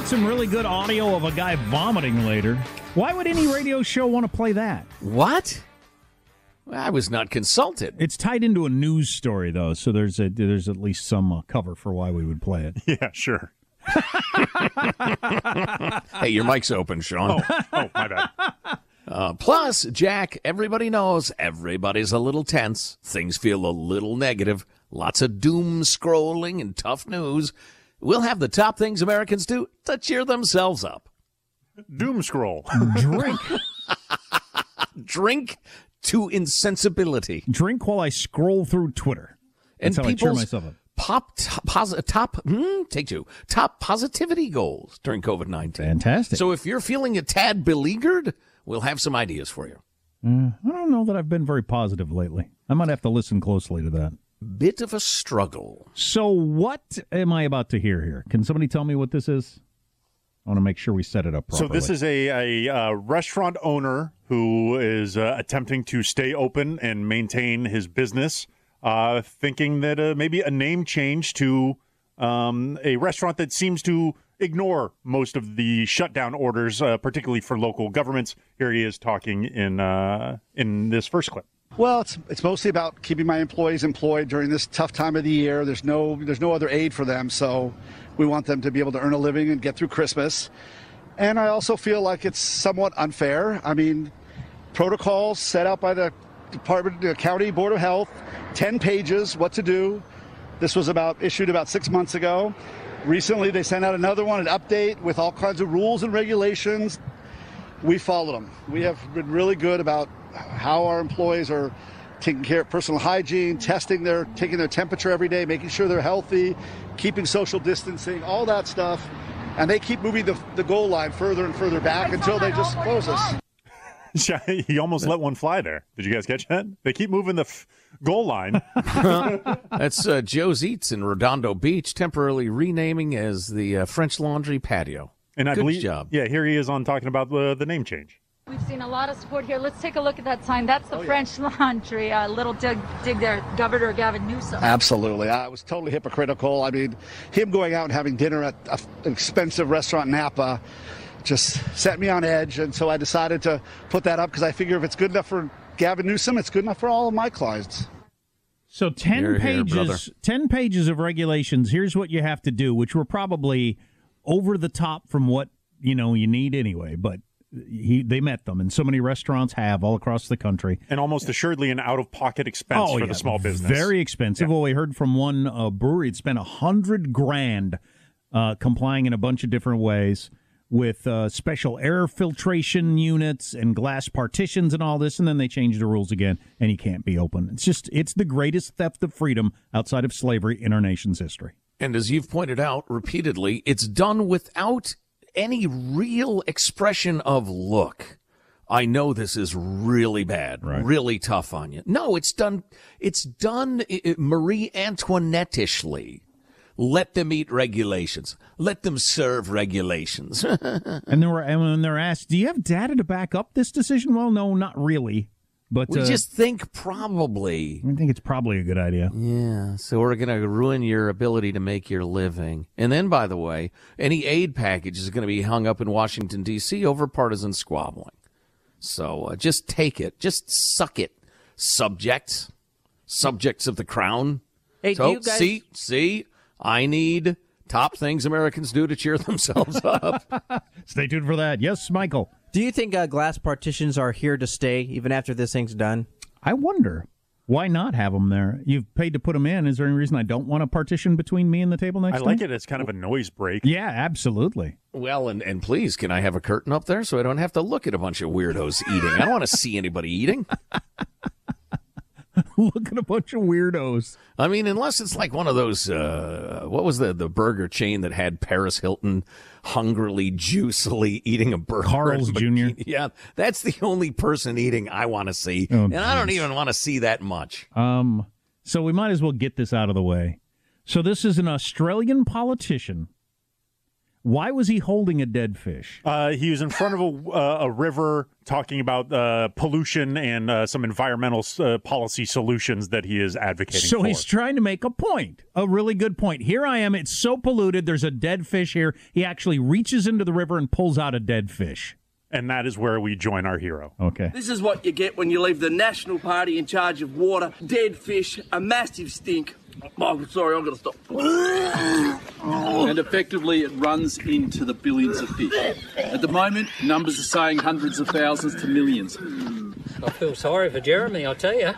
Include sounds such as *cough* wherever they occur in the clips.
So we've got some really good audio of a guy vomiting later. Why would any radio show want to play that? What? I was not consulted. It's tied into a news story though, so there's a there's at least some uh, cover for why we would play it. *laughs* Yeah, sure. *laughs* hey, your mic's open, Sean. Oh, oh my bad. *laughs* Uh, plus, Jack, everybody knows everybody's a little tense. Things feel a little negative. Lots of doom scrolling and tough news. We'll have the top things Americans do to cheer themselves up. Doom scroll. Drink, *laughs* Drink to insensibility. drink while I scroll through Twitter. And That's how I cheer myself up. Pop, top, posi- top, hmm, take two, top positivity goals during COVID 19. Fantastic. So if you're feeling a tad beleaguered, we'll have some ideas for you. I don't know that I've been very positive lately. I might have to listen closely to that. Bit of a struggle. So what am I about to hear here? Can somebody tell me what this is? I want to make sure we set it up properly. So this is a, a uh, restaurant owner who is uh, attempting to stay open and maintain his business, uh, thinking that uh, maybe a name change to um, a restaurant that seems to ignore most of the shutdown orders, uh, particularly for local governments. Here he is talking in uh, in this first clip. Well, it's it's mostly about keeping my employees employed during this tough time of the year. There's no there's no other aid for them, so we want them to be able to earn a living and get through Christmas. And I also feel like it's somewhat unfair. I mean, protocols set out by the Department, the County Board of Health, 10 pages, what to do. This was about issued about six months ago. Recently, they sent out another one, an update with all kinds of rules and regulations. We followed them. We have been really good about how our employees are taking care of personal hygiene, testing their, taking their temperature every day, making sure they're healthy, keeping social distancing, all that stuff. And they keep moving the, the goal line further and further back until they just close us. *laughs* he almost let one fly there. Did you guys catch that? They keep moving the f- goal line. *laughs* *laughs* That's uh, Joe's Eats in Redondo Beach, temporarily renaming as the uh, French Laundry Patio. And I Good believe, job. yeah, here he is on talking about the, the name change. We've seen a lot of support here. Let's take a look at that sign. That's the Oh, yeah. French *laughs* Laundry. A little dig, dig there, Governor Gavin Newsom. Absolutely. I was totally hypocritical. I mean, him going out and having dinner at an expensive restaurant in Napa just set me on edge. And so I decided to put that up because I figure if it's good enough for Gavin Newsom, it's good enough for all of my clients. So ten Here, here, pages, brother. ten pages of regulations. Here's what you have to do, which were probably over the top from what you know you need anyway. But he, they met them, and so many restaurants have all across the country. And almost assuredly an out of pocket expense for Oh, yeah, the small business. very expensive. Well, we heard from one uh, brewery; it spent a hundred grand uh, complying in a bunch of different ways with uh, special air filtration units and glass partitions and all this, and then they changed the rules again, and you can't be open. It's just it's the greatest theft of freedom outside of slavery in our nation's history. And as you've pointed out repeatedly, it's done without any real expression of look. I know this is really bad, really tough on you. No, it's done. It's done Marie Antoinette-ishly. Let them eat regulations. Let them serve regulations. *laughs* And they were and when they're asked, "Do you have data to back up this decision?" Well, no, not really. But we uh, just think probably. I think it's probably a good idea. Yeah, so we're going to ruin your ability to make your living. And then, by the way, any aid package is going to be hung up in Washington, D.C. over partisan squabbling. So uh, just take it. Just suck it, subjects, subjects of the crown. Hey, so, do you guys? see, see, I need top things Americans do to cheer *laughs* themselves up. Stay tuned for that. Yes, Michael. Do you think uh, glass partitions are here to stay even after this thing's done? I wonder why not have them there. You've paid to put them in. Is there any reason I don't want a partition between me and the table next I to like it It's kind of a noise break. Yeah, absolutely. well, and, and please, can I have a curtain up there so I don't have to look at a bunch of weirdos eating? I don't want to see anybody eating. *laughs* *laughs* Look at a bunch of weirdos. I mean, unless it's like one of those, uh, what was the, the burger chain that had Paris Hilton hungrily, juicily eating a burger? Carl's *laughs* Jr.? Yeah, that's the only person eating I want to see. Oh, and I don't even want to see that much. Um, so we might as well get this out of the way. So this is an Australian politician Why was he holding a dead fish? Uh, he was in front of a, uh, a river talking about uh, pollution and uh, some environmental uh, policy solutions that he is advocating So for. he's trying to make a point, a really good point. Here I am. It's so polluted. There's a dead fish here. He actually reaches into the river and pulls out a dead fish. And that is where we join our hero. Okay. This is what you get when you leave the National Party in charge of water, dead fish, a massive stink. Oh, sorry, I'm going to stop. *laughs* and effectively it runs into the billions of fish. At the moment, numbers are saying hundreds of thousands to millions. I feel sorry for Jeremy, I'll tell you.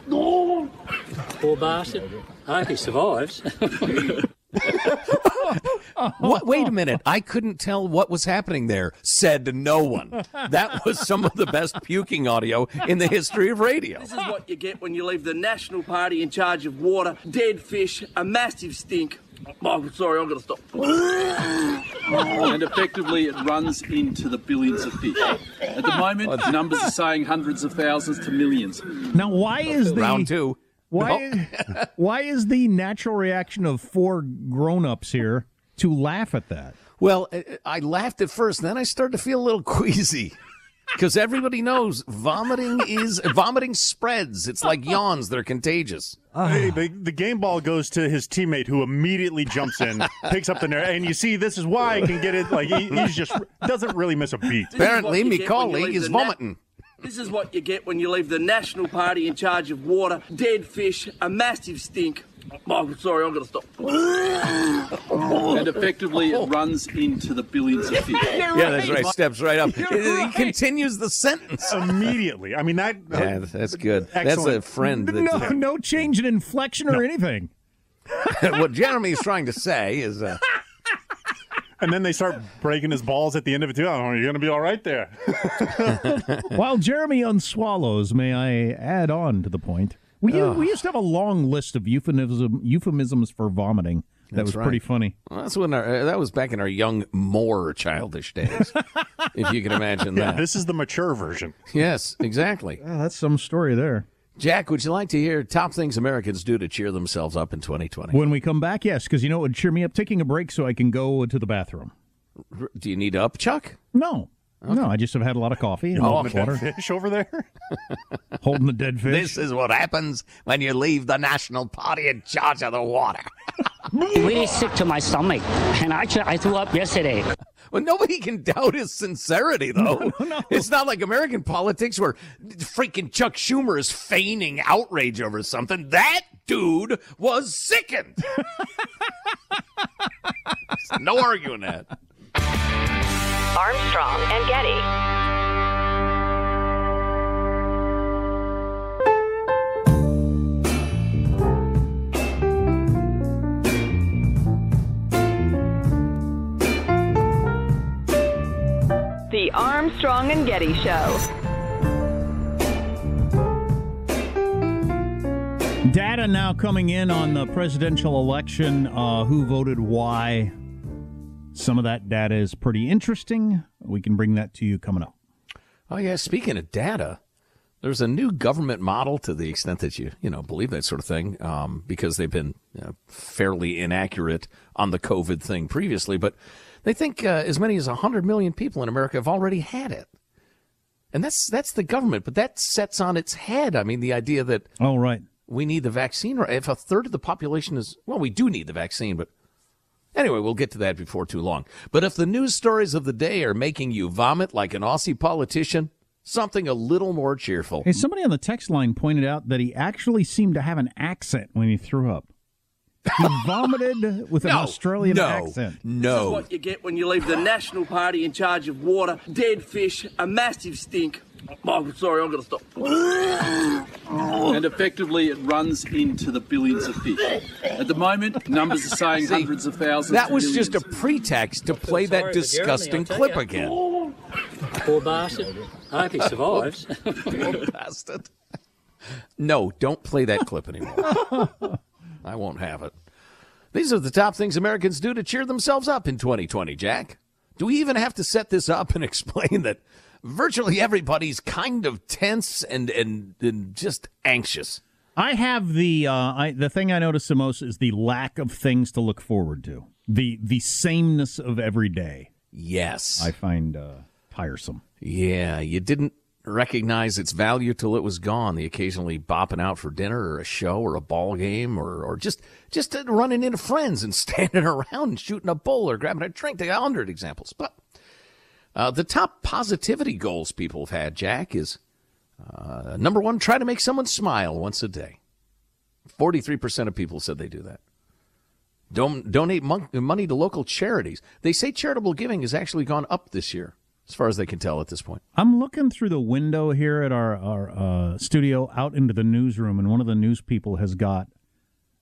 Poor bastard. I hope he survives. *laughs* *laughs* What? Wait a minute. I couldn't tell what was happening there. Said no one. That was some of the best puking audio in the history of radio. This is what you get when you leave the National Party in charge of water, dead fish, a massive stink. Oh, sorry, I'm going to stop. *laughs* And effectively it runs into the billions of fish. At the moment, *laughs* numbers are saying hundreds of thousands to millions. Now, why is the Round two. Why? *laughs* why is the natural reaction of four grown-ups here to laugh at that? Well, I- I laughed at first, then I started to feel a little queasy. Because everybody knows vomiting is vomiting spreads. It's like yawns; they're contagious. Ah. Hey, the, the game ball goes to his teammate who immediately jumps in, picks up the net, and you see this is why he can get it. Like he, he's just doesn't really miss a beat. This is what Apparently, you get Macaulay is the na- vomiting. This is what you get when you leave the National Party in charge of water, dead fish, a massive stink. Oh, sorry, I'm going to stop. And effectively it runs into the billions of fish. Yeah, that's right. Steps right up. He continues the sentence. Immediately. I mean that. Yeah, that's good. That's a friend. That, No, no change in inflection or anything. *laughs* what Jeremy's trying to say is, uh, And then they start breaking his balls at the end of it too. Oh, you're gonna be all right there. *laughs* While Jeremy unswallows, may I add on to the point? We, we used to have a long list of euphemism, euphemisms for vomiting. That That's was right. pretty funny. well, that's when our, uh, that was back in our young, more childish days, if you can imagine *laughs* Yeah, that. this is the mature version. Yes, exactly. Oh, that's some story there. Jack, would you like to hear top things Americans do to cheer themselves up in 2020? When we come back, yes, because you know it would cheer me up taking a break so I can go to the bathroom. Do you need up, Chuck? No. No, I just have had a lot of coffee and a lot of Dead water, fish over there. *laughs* *laughs* holding the dead fish. This is what happens when you leave the National Party in charge of the water. *laughs* really sick to my stomach. And actually, I threw up yesterday. Well, nobody can doubt his sincerity, though. It's not like American politics where freaking Chuck Schumer is feigning outrage over something. That dude was sickened. *laughs* no arguing that. Armstrong and Getty. The Armstrong and Getty Show. Data now coming in on the presidential election. Uh, who voted why? Some of that data is pretty interesting. We can bring that to you coming up. Oh yeah, speaking of data, there's a new government model to the extent that you you know believe that sort of thing, um, because they've been you know, fairly inaccurate on the COVID thing previously, but they think uh, as many as 100 million people in America have already had it. And that's that's the government, but that sets on its head. I mean, the idea that oh right, we need the vaccine. If a third of the population is well, we do need the vaccine, but anyway, we'll get to that before too long. But if the news stories of the day are making you vomit like an Aussie politician, something a little more cheerful. Hey, somebody on the text line pointed out that he actually seemed to have an accent when he threw up. He vomited with an No, Australian no, accent. This is what you get when you leave the National Party in charge of water, dead fish, a massive stink. Oh, sorry, I'm going to stop. *laughs* And effectively it runs into the billions of fish. At the moment, numbers are saying See, hundreds of thousands that to was just a pretext to play that sorry Jeremy, disgusting I'll clip ya. again. Poor bastard. I hope he *laughs* survives. Poor Bastard. No, don't play that clip anymore. *laughs* I won't have it. These are the top things Americans do to cheer themselves up in 2020, Jack. Do we even have to set this up and *laughs* explain that virtually everybody's kind of tense and, and, and just anxious? I have the uh, I, the thing I notice the most is the lack of things to look forward to. The the sameness of every day. Yes. I find uh, tiresome. Yeah, you didn't recognize its value till it was gone. The occasionally bopping out for dinner or a show or a ball game or, or just just running into friends and *laughs* standing around and shooting a bull or grabbing a drink. There are a hundred examples. But uh, the top positivity goals people have had, Jack, is uh, number one, try to make someone smile once a day. 43% of people said they do that. Don't donate mon- money to local charities. They say charitable giving has actually gone up this year, as far as they can tell at this point. I'm looking through the window here at our, our uh, studio out into the newsroom, and one of the news people has got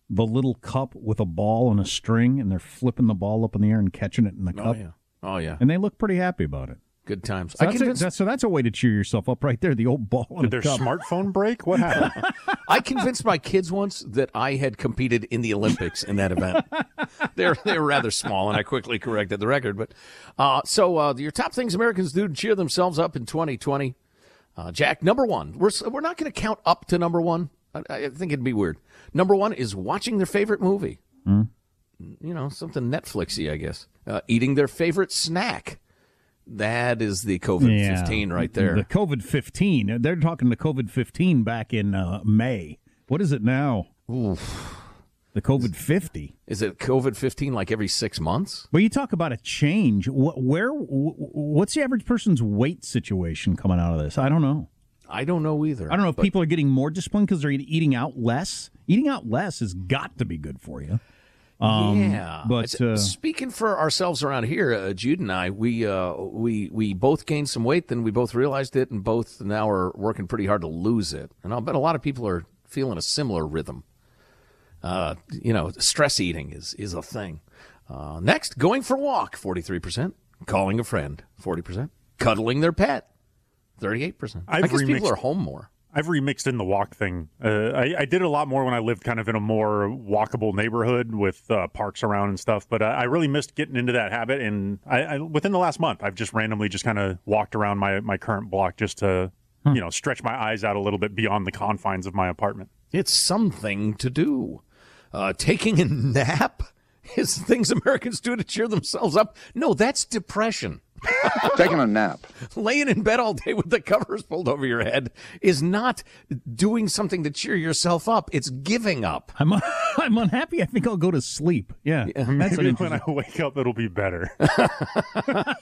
the little cup with a ball and a string, and they're flipping the ball up in the air and catching it in the cup. Oh, yeah. Oh, yeah. And they look pretty happy about it. Good times. So I that's, a, convinced, that's- so that's a way to cheer yourself up right there. The old ball in Did their cup. smartphone break? What happened? *laughs* *laughs* I convinced my kids once that I had competed in the Olympics in that event. *laughs* they're they're rather small, and I quickly corrected the record. But uh, so uh, your top things Americans do to cheer themselves up in 2020, uh, Jack. Number one, we're we're not going to count up to number one. I, I think it'd be weird. Number one is watching their favorite movie. Hmm. You know, something Netflixy, I guess. Uh, eating their favorite snack. That is the COVID fifteen right there. The COVID 15. They're talking the COVID 15 back in uh, May. What is it now? The COVID 50. Is it COVID fifteen like every six months? Well, you talk about a change. Wh- Where? What's the average person's weight situation coming out of this? I don't know. I don't know either. I don't know if people are getting more disciplined because they're eating out less. Eating out less has got to be good for you. Um, yeah, but uh, speaking for ourselves around here, uh, Jude and I, we uh, we we both gained some weight, then we both realized it, and both now are working pretty hard to lose it. And I'll bet a lot of people are feeling a similar rhythm. Uh, you know, stress eating is is a thing. Uh, next, going for a walk, forty three percent. Calling a friend, forty percent. Cuddling their pet, thirty eight percent. I guess people are home more. I've remixed in the walk thing. Uh, I, I did a lot more when I lived kind of in a more walkable neighborhood with uh, parks around and stuff. But I, I really missed getting into that habit. And I, I, within the last month, I've just randomly just kind of walked around my, my current block just to, you know, stretch my eyes out a little bit beyond the confines of my apartment. It's something to do. Uh, taking a *laughs* nap is things Americans do to cheer themselves up. No, that's depression. *laughs* Taking a nap. Laying in bed all day with the covers pulled over your head is not doing something to cheer yourself up. It's giving up. I'm *laughs* I'm unhappy. I think I'll go to sleep. Yeah, that's an Maybe when interesting- I wake up, it'll be better. *laughs*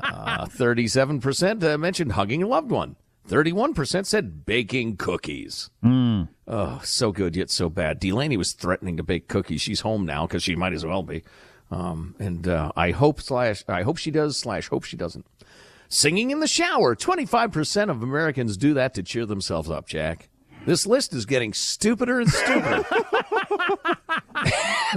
Uh, 37% uh, mentioned hugging a loved one. 31% said baking cookies. Mm. Oh, so good yet so bad. Delaney was threatening to bake cookies. She's home now because she might as well be. Um, and uh, I hope slash I hope she does slash hope she doesn't. Singing in the shower. Twenty five percent of Americans do that to cheer themselves up. Jack, this list is getting stupider and stupider, *laughs*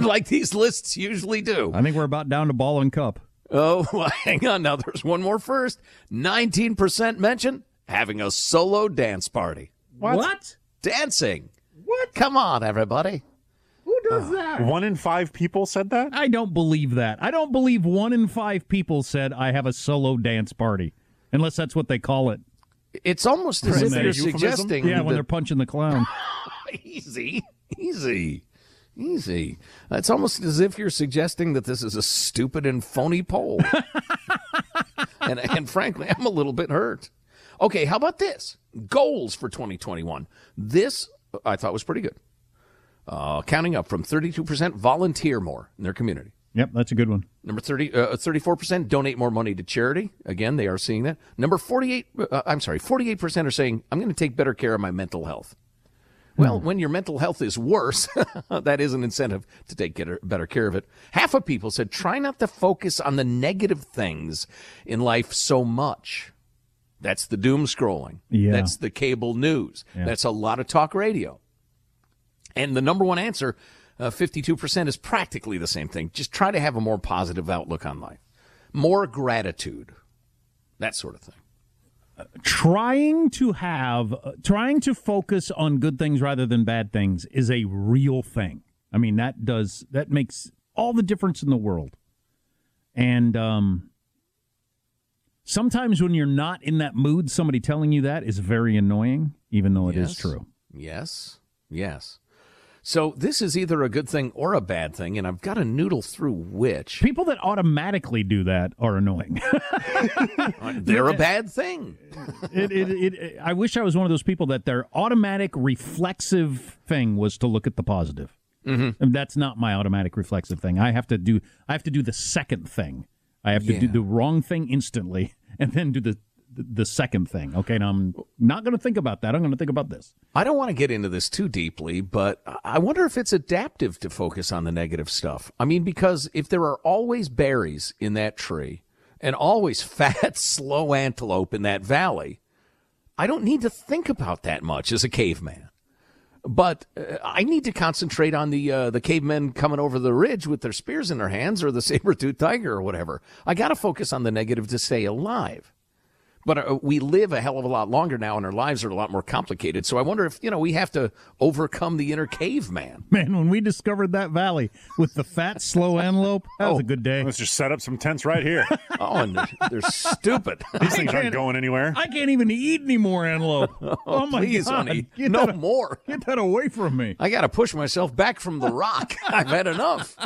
*laughs* like these lists usually do. I think we're about down to ball and cup. Oh, *laughs* well, hang on. Now there's one more first. 19% mention having a solo dance party. What? Dancing. What? Come on, everybody. Who does uh, that? One in five people said that? I don't believe that. I don't believe one in five people said I have a solo dance party, unless that's what they call it. It's almost as if you're Euphemism? suggesting. Yeah, when that- they're punching the clown. *laughs* easy, easy, easy. It's almost as if you're suggesting that this is a stupid and phony poll. *laughs* and, and frankly, I'm a little bit hurt. Okay, how about this? Goals for 2021. This I thought was pretty good. Uh, counting up from 32% volunteer more in their community. Yep, that's a good one. Number 30, uh, 34% donate more money to charity. Again, they are seeing that. Number 48, uh, I'm sorry, 48% are saying, I'm going to take better care of my mental health. Well, when your mental health is worse, *laughs* that is an incentive to take get- better care of it. Half of people said, try not to focus on the negative things in life so much. That's the doom scrolling. Yeah. That's the cable news. Yeah. That's a lot of talk radio. And the number one answer, uh, 52%, is practically the same thing. Just try to have a more positive outlook on life, more gratitude, that sort of thing. Trying to have, uh, trying to focus on good things rather than bad things is a real thing. I mean, that does, that makes all the difference in the world. And, um, sometimes when you're not in that mood, somebody telling you that is very annoying, even though it is Yes. true. Yes, yes. So this is either a good thing or a bad thing, and I've got to noodle through which. People that automatically do that are annoying. *laughs* They're a bad thing. it, it, it, I wish I was one of those people that their automatic reflexive thing was to look at the positive. Mm-hmm. And that's not my automatic reflexive thing. I have to do I have to do the second thing. I have to do the wrong thing instantly *laughs* and then do the the, second thing. Okay, now I'm not going to think about that. I'm going to think about this. I don't want to get into this too deeply, but I wonder if it's adaptive to focus on the negative stuff. I mean, because if there are always berries in that tree and always *laughs* fat, slow antelope in that valley, I don't need to think about that much as a caveman. But uh, I need to concentrate on the uh, the cavemen coming over the ridge with their spears in their hands, or the *laughs* saber-toothed tiger, or whatever. I got to focus on the negative to stay alive. But uh, we live a hell of a lot longer now, and our lives are a lot more complicated. So I wonder if you know we have to overcome the inner caveman. Man, when we discovered that valley with the fat, slow antelope, that was a good day. Let's just set up some tents right here. *laughs* Oh, and they're, they're stupid. *laughs* These things aren't going anywhere. I can't even eat any more antelope. *laughs* Oh, my please, god! honey, Get no that- more. Get that away from me. I got to push myself back from the rock. I've had enough.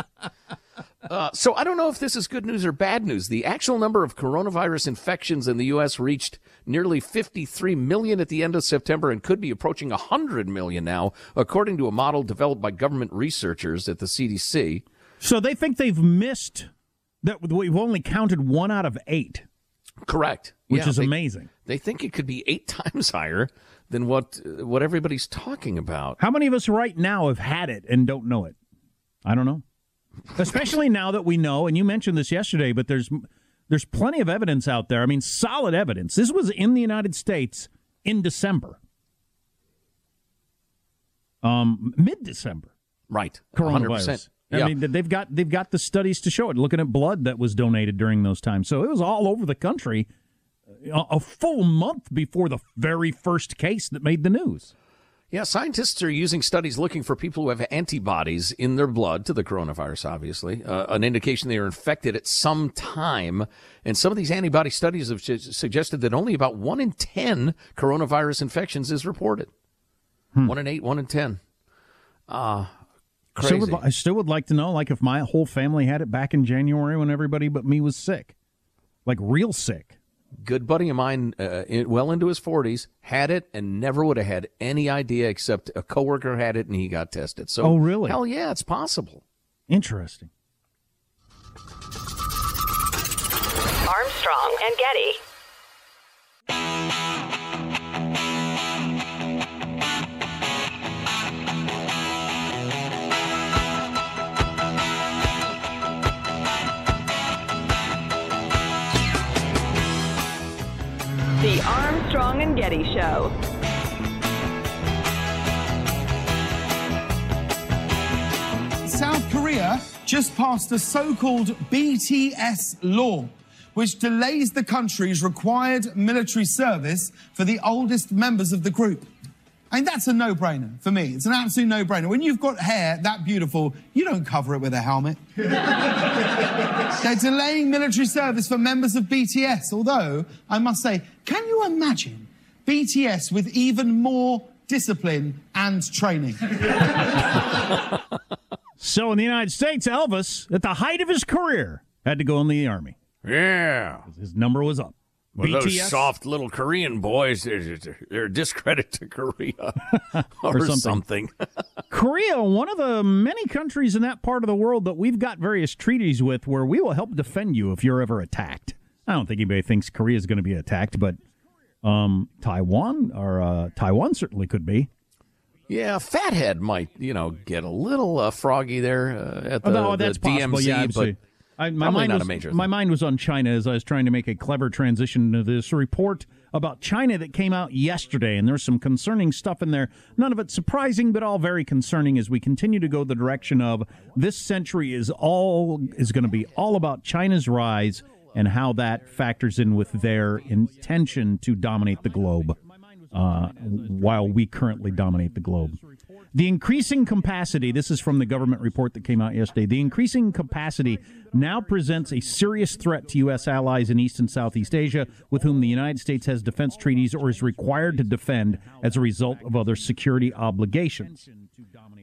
Uh, so I don't know if this is good news or bad news. The actual number of coronavirus infections in the U.S. reached nearly 53 million at the end of September and could be approaching 100 million now, according to a model developed by government researchers at the CDC. So they think they've missed that we've only counted one out of eight, Correct. which Yeah, is they- amazing. They think it could be eight *laughs* times higher than what what everybody's talking about. How many of us right now have had it and don't know it? I don't know. Especially now that we know, and you mentioned this yesterday, but there's there's plenty of evidence out there. I mean, solid evidence. This was in the United States in December, um, mid December. Right. Coronavirus. 100%. I Yeah. mean, they've got they've got the studies to show it. Looking at blood that was donated during those times, so it was all over the country. A, a full month before the very first case that made the news. Yeah, scientists are using studies looking for people who have antibodies in their blood to the coronavirus, obviously, uh, an indication they are infected at some time. And some of these antibody studies have su- suggested that only about one in 10 coronavirus infections is reported. One in eight, one in 10. Uh, Still crazy. would, I still would like to know, like, if my whole family had it back in January when everybody but me was sick, like real sick. Good buddy of mine, uh, in, well into his 40s, had it and never would have had any idea except a coworker had it and he got tested. So, Oh, really? Hell yeah, it's possible. Interesting. Armstrong and Getty. Getty Show. South Korea just passed a so called BTS law, which delays the country's required military service for the oldest members of the group. I mean, that's a no brainer for me. It's an absolute no brainer. When you've got hair that beautiful, you don't cover it with a helmet. *laughs* They're delaying military service for members of BTS, although, I must say, can you imagine BTS with even more discipline and training? *laughs* So in the United States, Elvis, at the height of his career, had to go in the army. Yeah. His number was up. Well, those BTS? soft little Korean boys, they're, they're a discredit to Korea *laughs* *laughs* or, Or something. something. Korea, one of the many countries in that part of the world that we've got various treaties with where we will help defend you if you're ever attacked. I don't think anybody thinks Korea is going to be attacked, but um, Taiwan or uh, Taiwan certainly could be. yeah, Fathead might, you know, get a little uh, froggy there uh, at the, Oh, no, the that's DMZ, possible. Yeah, but absolutely. I, my mind not was, a major My thing. mind was on China as I was trying to make a clever transition to this report about China that came out yesterday, and there's some concerning stuff in there. None of it surprising, but all very concerning as we continue to go the direction of this century is all is going to be all about China's rise and how that factors in with their intention to dominate the globe, uh, while we currently dominate the globe. The increasing capacity, this is from the government report that came out yesterday. The increasing capacity now presents a serious threat to U.S. allies in East and Southeast Asia, with whom the United States has defense treaties or is required to defend as a result of other security obligations.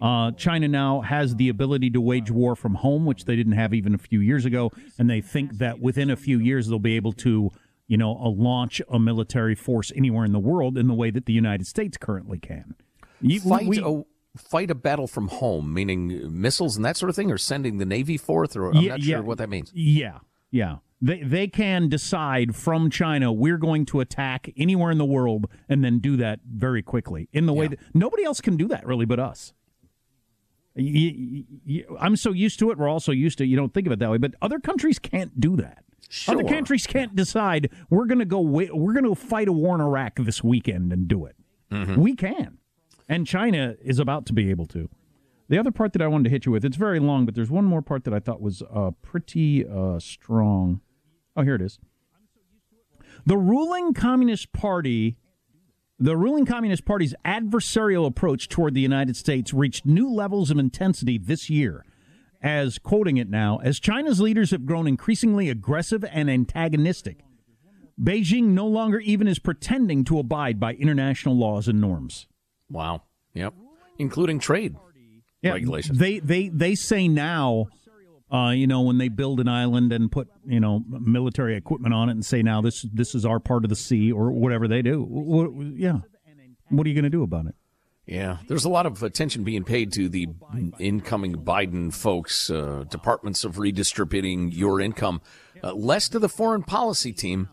Uh, China now has the ability to wage war from home, which they didn't have even a few years ago, and they think that within a few years they'll be able to, you know, uh, launch a military force anywhere in the world in the way that the United States currently can. You- fight we- a fight a battle from home, meaning missiles and that sort of thing, or sending the Navy forth, or I'm Yeah, not yeah. sure what that means. Yeah, yeah. They they can decide from China we're going to attack anywhere in the world and then do that very quickly in the way that nobody else can do that really but us. Y- y- y- I'm so used to it. We're also used to. it. You don't think of it that way, but other countries can't do that. Other countries can't decide we're going to go. We're going to fight a war in Iraq this weekend and do it. We can, and China is about to be able to. The other part that I wanted to hit you with, it's very long, but there's one more part that I thought was uh, pretty uh, strong. Oh, here it is. The ruling Communist Party, the ruling Communist Party's adversarial approach toward the United States reached new levels of intensity this year. As quoting it now, as China's leaders have grown increasingly aggressive and antagonistic, Beijing no longer even is pretending to abide by international laws and norms. Wow. Yep. Including trade regulations. They they they say now, uh, you know, when they build an island and put you know military equipment on it and say now this this is our part of the sea or whatever they do. Wh- wh- yeah, what are you going to do about it? Yeah, there's a lot of attention being paid to the incoming Biden folks, uh, departments of redistributing your income, uh, less to the foreign policy team.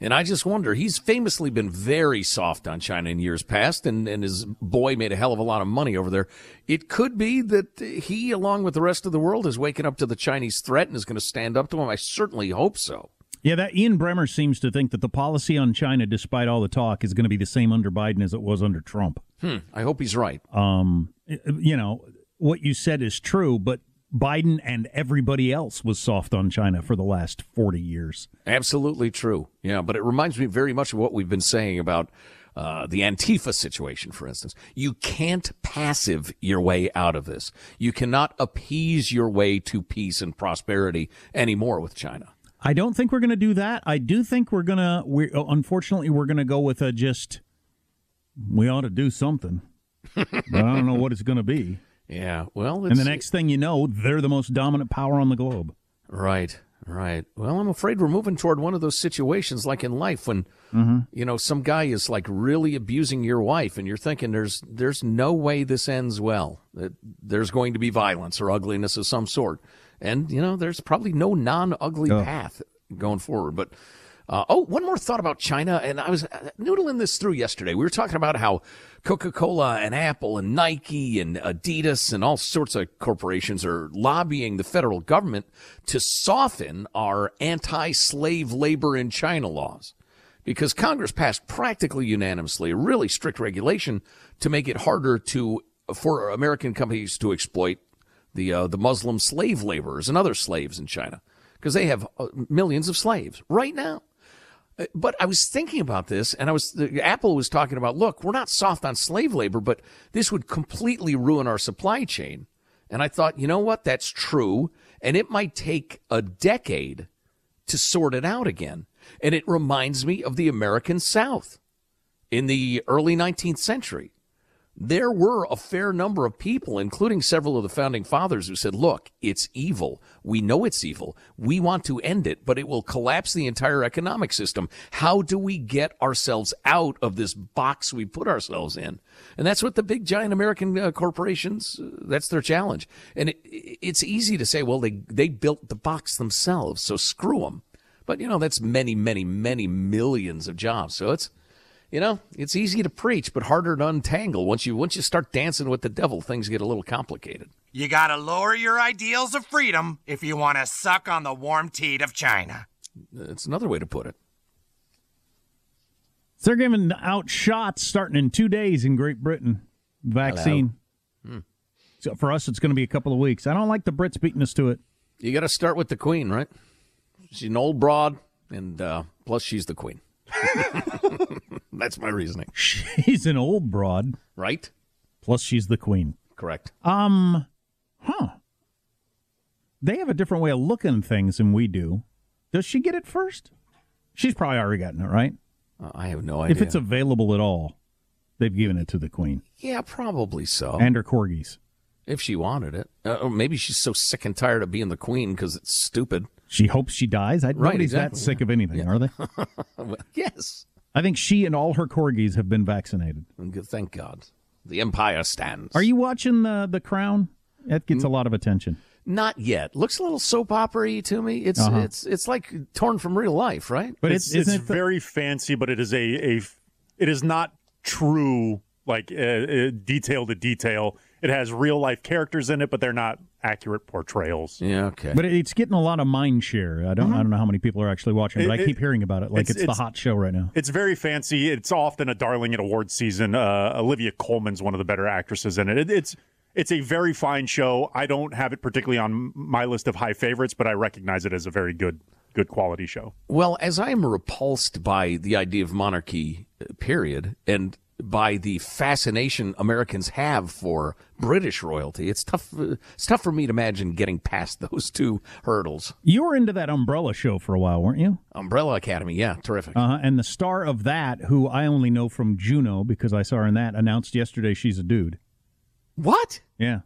And I just wonder, he's famously been very soft on China in years past, and, and his boy made a hell of a lot of money over there. It could be that he, along with the rest of the world, is waking up to the Chinese threat and is going to stand up to him. I certainly hope so. Yeah, that Ian Bremmer seems to think that the policy on China, despite all the talk, is going to be the same under Biden as it was under Trump. Hmm, I hope he's right. Um, you know, what you said is true, but Biden and everybody else was soft on China for the last 40 years. Absolutely true. Yeah, but it reminds me very much of what we've been saying about uh, the Antifa situation, for instance. You can't passive your way out of this. You cannot appease your way to peace and prosperity anymore with China. I don't think we're going to do that. I do think we're going to, we unfortunately, we're going to go with a just, we ought to do something. *laughs* but I don't know what it's going to be. Yeah, well, And the next thing you know, they're the most dominant power on the globe. Right, right. Well, I'm afraid we're moving toward one of those situations like in life when mm-hmm. you know some guy is like really abusing your wife and you're thinking there's there's no way this ends well. That there's going to be violence or ugliness of some sort. And you know, there's probably no non-ugly Oh. path going forward, but uh, oh, one more thought about China, and I was uh, noodling this through yesterday. We were talking about how Coca Cola and Apple and Nike and Adidas and all sorts of corporations are lobbying the federal government to soften our anti slave labor in China laws. Because Congress passed practically unanimously a really strict regulation to make it harder to for American companies to exploit the uh, the Muslim slave laborers and other slaves in China because they have uh, millions of slaves right now. But I was thinking about this, and I was Apple was talking about, look, we're not soft on slave labor, but this would completely ruin our supply chain. And I thought, you know what? That's true, and it might take a decade to sort it out again. And it reminds me of the American South in the early 19th century there were a fair number of people, including several of the founding fathers, who said, look, it's evil. We know it's evil. We want to end it, but it will collapse the entire economic system. How do we get ourselves out of this box we put ourselves in? And that's what the big giant American uh, corporations, uh, that's their challenge. And it, it's easy to say, well, they, they built the box themselves, so screw them. But, you know, that's many, many, many millions of jobs. So it's, you know, it's easy to preach, but harder to untangle. Once you once you start dancing with the devil, things get a little complicated. You gotta lower your ideals of freedom if you want to suck on the warm teat of China. It's another way to put it. So they're giving out shots starting in two days in Great Britain. Vaccine. Hmm. So for us, it's going to be a couple of weeks. I don't like the Brits beating us to it. You got to start with the queen, right? She's an old broad, and uh, plus she's the queen. *laughs* That's my reasoning. *laughs* She's an old broad, right? Plus, she's the queen. Correct. Um, huh? They have a different way of looking at things than we do. Does she get it first? She's probably already gotten it, right? Uh, I have no idea. If it's available at all, they've given it to the queen yeah, probably so. and her corgis. if she wanted it. Uh, or maybe she's so sick and tired of being the queen because it's stupid. She hopes she dies. I, Right, nobody's that exactly, sick of anything, are they? *laughs* Yes. I think she and all her corgis have been vaccinated. Thank God. The empire stands. Are you watching the the Crown? That gets a lot of attention. Not yet. Looks a little soap opera to me. It's Uh-huh. it's it's like torn from real life, right? But it's, it's- it's isn't it the- very fancy, but it is a, a it is not true like uh, uh, detail to detail. It has real life characters in it, but they're not accurate portrayals. Yeah, okay. But it's getting a lot of mind share. I don't I don't know how many people are actually watching, but Mm-hmm. It- I keep it- hearing about it like it's, it's- the hot show right now. It's very fancy. It's often a darling at awards season. Uh, Olivia Colman's one of the better actresses in it. it. It's it's a very fine show. I don't have it particularly on my list of high favorites, but I recognize it as a very good good quality show. Well, as I am repulsed by the idea of monarchy, uh, period, and by the fascination Americans have for British royalty, it's tough. It's tough for me to imagine getting past *laughs* those two hurdles. You were into that Umbrella show for a while, weren't you? Umbrella Academy, yeah, terrific. Uh-huh. And the star of that, who I only know from Juno because I saw her in that, announced yesterday she's a dude. What? Yeah.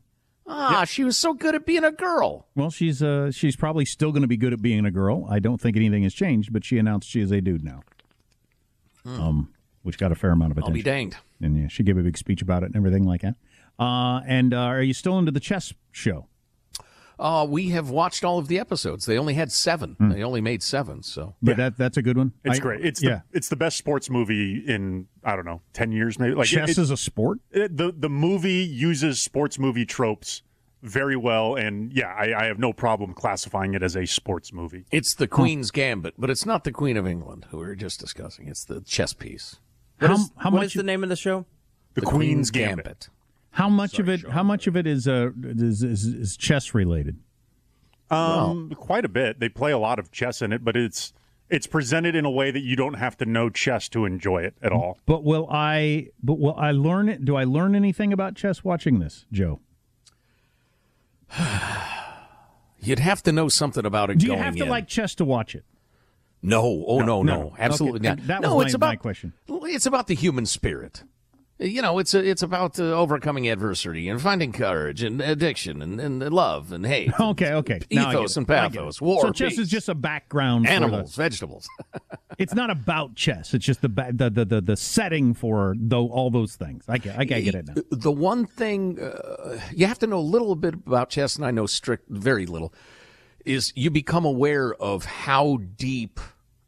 Ah, she was so good at being a girl. Well, she's uh she's probably still going to be good at being a girl. I don't think anything has changed, but she announced she is a dude now. Um, which got a fair amount of Hmm. I'll be danged. And yeah, she gave a big speech about it and everything like that. Uh, and uh, are you still into the chess show? Uh, we have watched all of the episodes. They only had seven. They only made seven, so But that that's a good one. It's I- great. It's yeah. the, it's the best sports movie in I don't know ten years maybe. Like chess it, is a sport. it- the the movie uses sports movie tropes very well, and yeah, I, I have no problem classifying it as a sports movie. It's the Queen's Gambit, but it's not the Queen of England who we were just discussing. It's the chess piece. What How- is- how what much is the name of the show? The, Queen's, Gambit. How much of it? How much of it is uh is, is, is chess related? Um, quite a bit. They play a lot of chess in it, but it's it's presented in a way that you don't have to know chess to enjoy it at all. But will I? But will I learn it? Do I learn anything about chess watching this, Joe? *sighs* You'd have to know something about it Do you going have to in. like chess to watch it? No, oh no, no, No, absolutely Okay, not. that no, was it's my- about my question. It's about the human spirit. You know, it's a, it's about uh, overcoming adversity and finding courage and addiction and, and love and hate. *laughs* Okay, okay. Now I get Ethos and I get it. pathos, war, So chess peace, is just a background. for the- animals, vegetables. *laughs* it's not about chess. It's just the ba- the the the, the setting for though all those things. I get I, get- I get it now. The one thing uh, you have to know a little bit about chess, and I know strict very little, is you become aware of how deep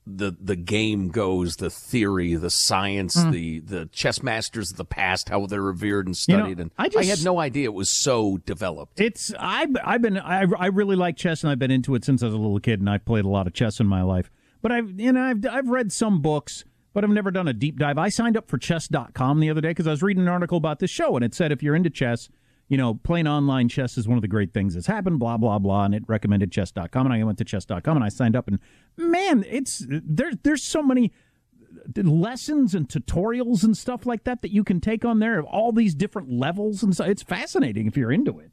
the the game goes, the theory, the science, Mm. the the chess masters of the past, how they're revered and You know, studied. and I just- had no idea it was so developed. It's I've I've been I, I really like chess and I've been into it since I was a little kid and I've played a lot of chess in my life. But I've you know I've I've read some books, but I've never done a deep dive. I signed up for chess.com the other day because I was reading an article about this show and it said if you're into chess, you know, playing online chess is one of the great things that's happened, blah blah blah, and it recommended chess.com and I went to chess.com and I signed up and man, it's there's there's so many lessons and tutorials and stuff like that that you can take on there of all these different levels and so it's fascinating if you're into it.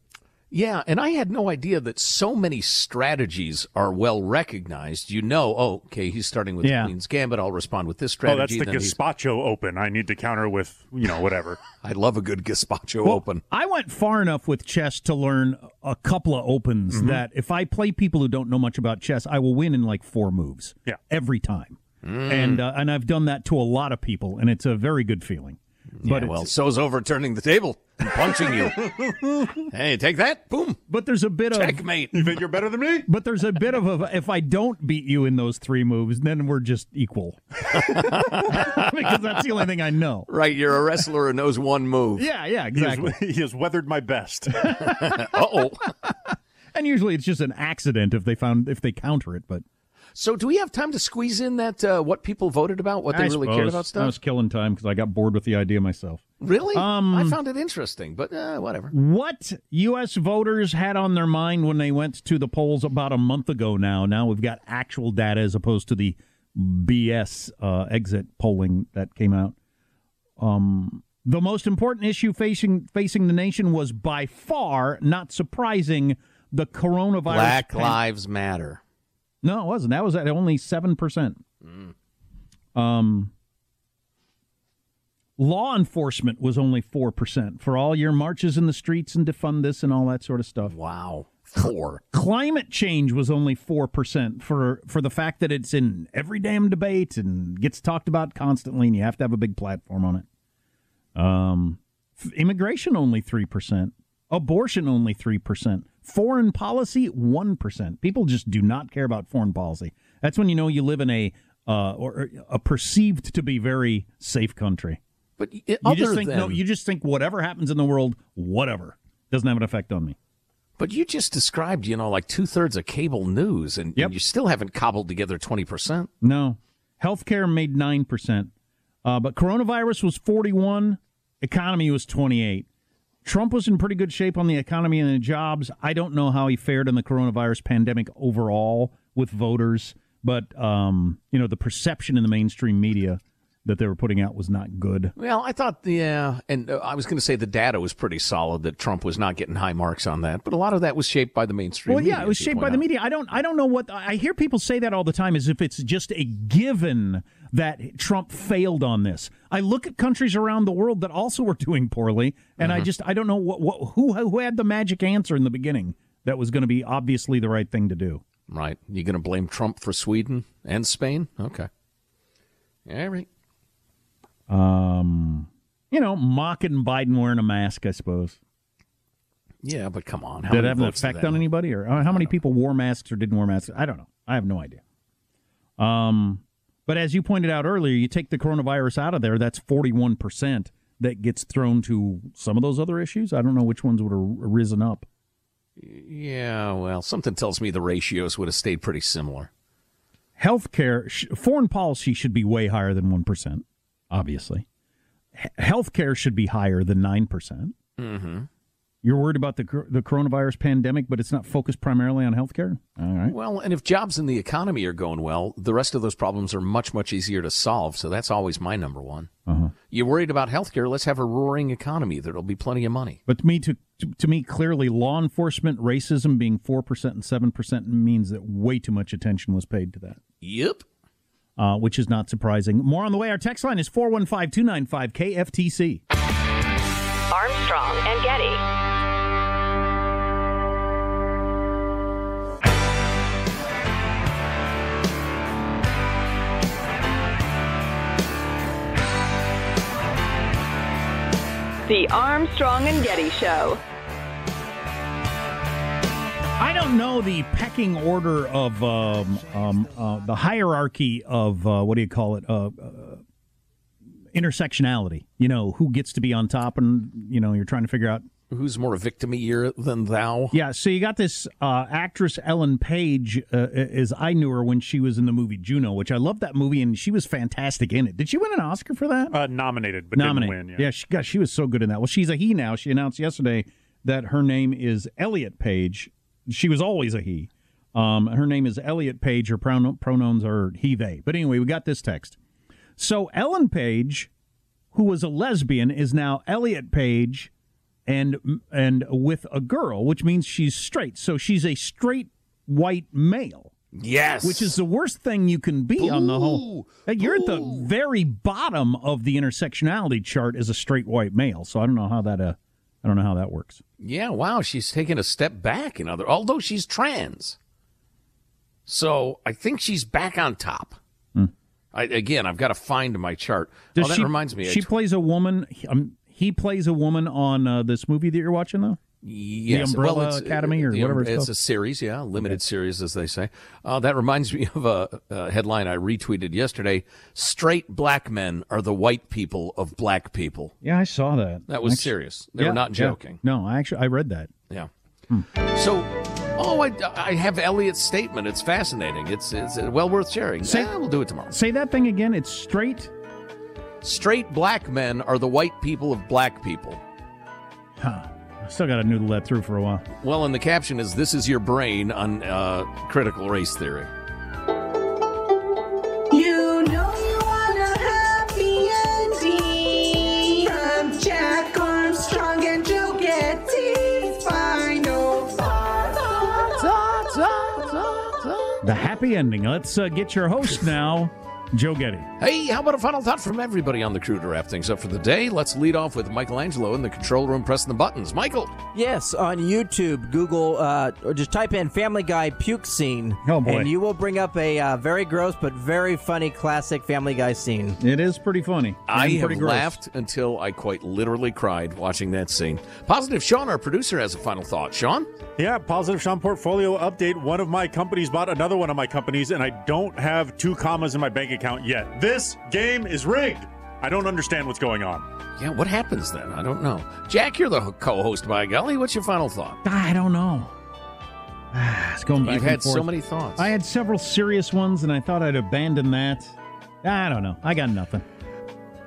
Yeah, and I had no idea that so many strategies are well recognized. You know, oh, okay, he's starting with Yeah. the Queen's Gambit. I'll respond with this strategy. Oh, that's the then he's- gazpacho open. I need to counter with you know whatever. *laughs* I love a good gazpacho Well, open. I went far enough with chess to learn a couple of opens Mm-hmm. that if I play people who don't know much about chess, I will win in like four moves. Yeah. every time. Mm. And uh, and I've done that to a lot of people, and it's a very good feeling. But yeah, well, it's- so's overturning the table and punching you. *laughs* hey, take that. Boom. but there's a bit of Checkmate. You think you're better than me? but there's a bit of a if I don't beat you in those three moves, then we're just equal *laughs* because that's the only thing I know. Right, you're a wrestler who knows one move. Yeah, yeah, He has, exactly. *laughs* he has weathered my best. Uh-oh. and usually it's just an accident if they found if they counter it. But So do we have time to squeeze in that uh, what people voted about, what they I really cared suppose about I stuff? was killing time because I got bored with the idea myself. Really? Um, I found it interesting, but uh, whatever. What U.S. voters had on their mind when they went to the polls about a month ago now. Now we've got actual data as opposed to the BS uh, exit polling that came out. Um, the most important issue facing facing the nation was by far, not surprising, the coronavirus. Black pan- Lives Matter. No, it wasn't. That was at only seven percent. Um, Law enforcement was only 4% for all your marches in the streets and defund this and all that sort of stuff. Wow. Four. Climate change was only 4% for, for the fact that it's in every damn debate and gets talked about constantly and you have to have a big platform on it. Um, immigration only 3%. Abortion only 3%. Foreign policy 1%. People just do not care about foreign policy. That's when you know you live in a uh, or a perceived to be very safe country. But you just think no, you just think whatever happens in the world, whatever doesn't have an effect on me. But you just described, you know, like two thirds of cable news, and, and you still haven't cobbled together twenty percent. No, healthcare made nine percent, uh, but coronavirus was forty-one. Economy was twenty-eight. Trump was in pretty good shape on the economy and the jobs. I don't know how he fared in the coronavirus pandemic overall with voters, but um, you know the perception in the mainstream media that they were putting out was not good. Well, I thought, yeah, and uh, I was going to say the data was pretty solid that Trump was not getting high marks on that, but a lot of that was shaped by the mainstream. Well, media, yeah, it was shaped by the media. I don't, I don't know what I hear people say that all the time, as if it's just a given that Trump failed on this. I look at countries around the world that also were doing poorly, and I Mhm. just, I don't know what, what who, who had the magic answer in the beginning that was going to be obviously the right thing to do. Right? You going to blame Trump for Sweden and Spain? Okay. All right. Um, you know, mocking Biden wearing a mask, I suppose. Yeah, but come on, how Did it have an effect on anybody, or uh, how many people wore masks or didn't wear masks? I don't know. I have no idea. Um, but as you pointed out earlier, you take the coronavirus out of there, that's forty-one percent that gets thrown to some of those other issues. I don't know which ones would have risen up. Yeah, well, something tells me the ratios would have stayed pretty similar. Healthcare, foreign policy should be way higher than one percent. Obviously, H- healthcare should be higher than nine percent. Mm-hmm. You're worried about the the coronavirus pandemic, but it's not focused primarily on healthcare. All right. Well, and if jobs in the economy are going well, the rest of those problems are much, much easier to solve. So that's always my number one. Uh-huh. You're worried about healthcare? Let's have a roaring economy. There'll be plenty of money. But to me, to, to to me, clearly, law enforcement racism being four percent and seven percent means that way too much attention was paid to that. Yep. Uh, which is not surprising. More on the way. Our text line is 415 295 KFTC. Armstrong and Getty. The Armstrong and Getty Show. I don't know the pecking order of um, um, uh, the hierarchy of uh, what do you call it? Uh, uh, intersectionality. You know, who gets to be on top, and you know, you're trying to figure out Who's more victim-ier than thou? Yeah, so you got this uh, actress Ellen Page, uh, as I knew her when she was in the movie Juno, which I love that movie, and she was fantastic in it. Did she win an Oscar for that? Uh, nominated, but Nominated. didn't win. Yeah. she, God, she was so good in that. Well, she's a he now. She announced yesterday that her name is Elliot Page. She was always a he. Um, her name is Elliot Page. Her pronoun, pronouns are he, they. But anyway, we got this text. So Ellen Page, who was a lesbian, is now Elliot Page, and and with a girl, which means she's straight. So she's a straight white male. Yes. Which is the worst thing you can be on the whole. You're at the very bottom of the intersectionality chart as a straight white male. So I don't know how that uh I don't know how that works. Yeah, wow, she's taken a step back in other although she's trans. So I think she's back on top. I, again, I've got to find my chart. Does oh, that she, reminds me. She plays a woman. Um, he plays a woman on uh, this movie that you're watching, though. Yes. the Umbrella well, it's, Academy or the- whatever it's, It's a series, yeah, limited series, as they say. Uh, that reminds *laughs* me of a, a headline I retweeted yesterday. Straight black men are the white people of black people. Yeah, I saw that. That was Actu- serious. They Yeah, were not yeah. joking. No, I actually I read that. Yeah. So, oh, I, I have Elliot's statement. It's fascinating. It's it's well worth sharing. Say- Eh, we'll do it tomorrow. Say that thing again. It's straight. Straight black men are the white people of black people. Huh. I still got to noodle that through for a while. Well, and the caption is "This is your brain on uh, critical race theory." You know you want a happy ending. I'm Jack Armstrong and Joe Getty. Final The happy ending. Let's uh, get your host now. Joe Getty. Hey, how about a final thought from everybody on the crew to wrap things up for the day? Let's lead off with Michael Angelo in the control room pressing the buttons. Michael. Yes, on YouTube, Google uh, or just type in Family Guy puke scene. Oh, boy. And you will bring up a uh, very gross but very funny classic Family Guy scene. It is pretty funny. I and have pretty gross. laughed until I quite literally cried watching that scene. Positive Sean, our producer, has a final thought. Sean? Yeah, positive Sean portfolio update. One of my companies bought another one of my companies, and I don't have two commas in my bank account yet. This game is rigged. I don't understand what's going on. Yeah, what happens then? I don't know. Jack, you're the co host, by golly. What's your final thought? I don't know. *sighs* It's going back You've and had so many thoughts. I had several serious ones, and I thought I'd abandon that. I don't know. I got nothing.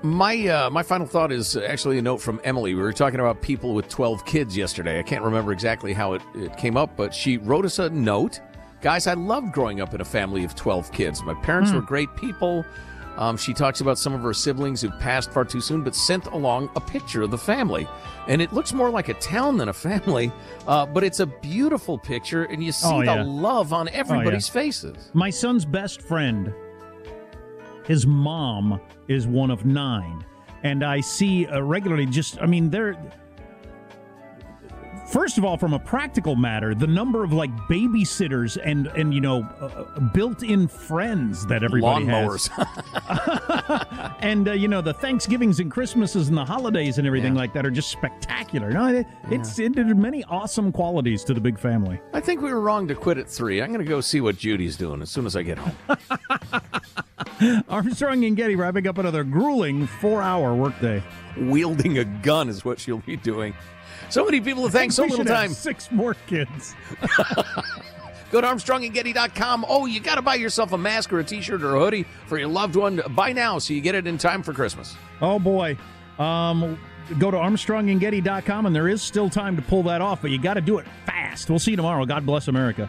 My uh, my final thought is actually a note from Emily. We were talking about people with 12 kids yesterday. I can't remember exactly how it, it came up, but she wrote us a note. Guys, I loved growing up in a family of 12 kids. My parents Hmm. were great people. Um, she talks about some of her siblings who passed far too soon, but sent along a picture of the family. And it looks more like a town than a family, uh, but it's a beautiful picture, and you see Oh, yeah. the love on everybody's yeah. faces. My son's best friend, his mom is one of nine, and I see uh, regularly. Just, I mean, they're. First of all, from a practical matter, the number of like babysitters and and you know uh, built-in friends that everybody Lawnmowers. has, *laughs* *laughs* and uh, you know the Thanksgivings and Christmases and the holidays and everything like that are just spectacular. No, it, it's it, there many awesome qualities to the big family. I think we were wrong to quit at three. I'm going to go see what Judy's doing as soon as I get home. *laughs* Armstrong and Getty wrapping up another grueling four-hour workday. Wielding a gun is what she'll be doing. So many people to thank, so little time. Six more kids. *laughs* Go to ArmstrongandGetty.com. Oh, you got to buy yourself a mask or a T-shirt or a hoodie for your loved one. Buy now so you get it in time for Christmas. Oh boy. Um, go to ArmstrongandGetty.com, and there is still time to pull that off, but you got to do it fast. We'll see you tomorrow. God bless America.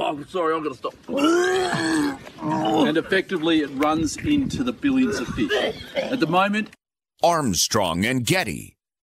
Oh, sorry, I'm going to stop. *laughs* and effectively it runs into the billions of fish. At the moment, Armstrong and Getty.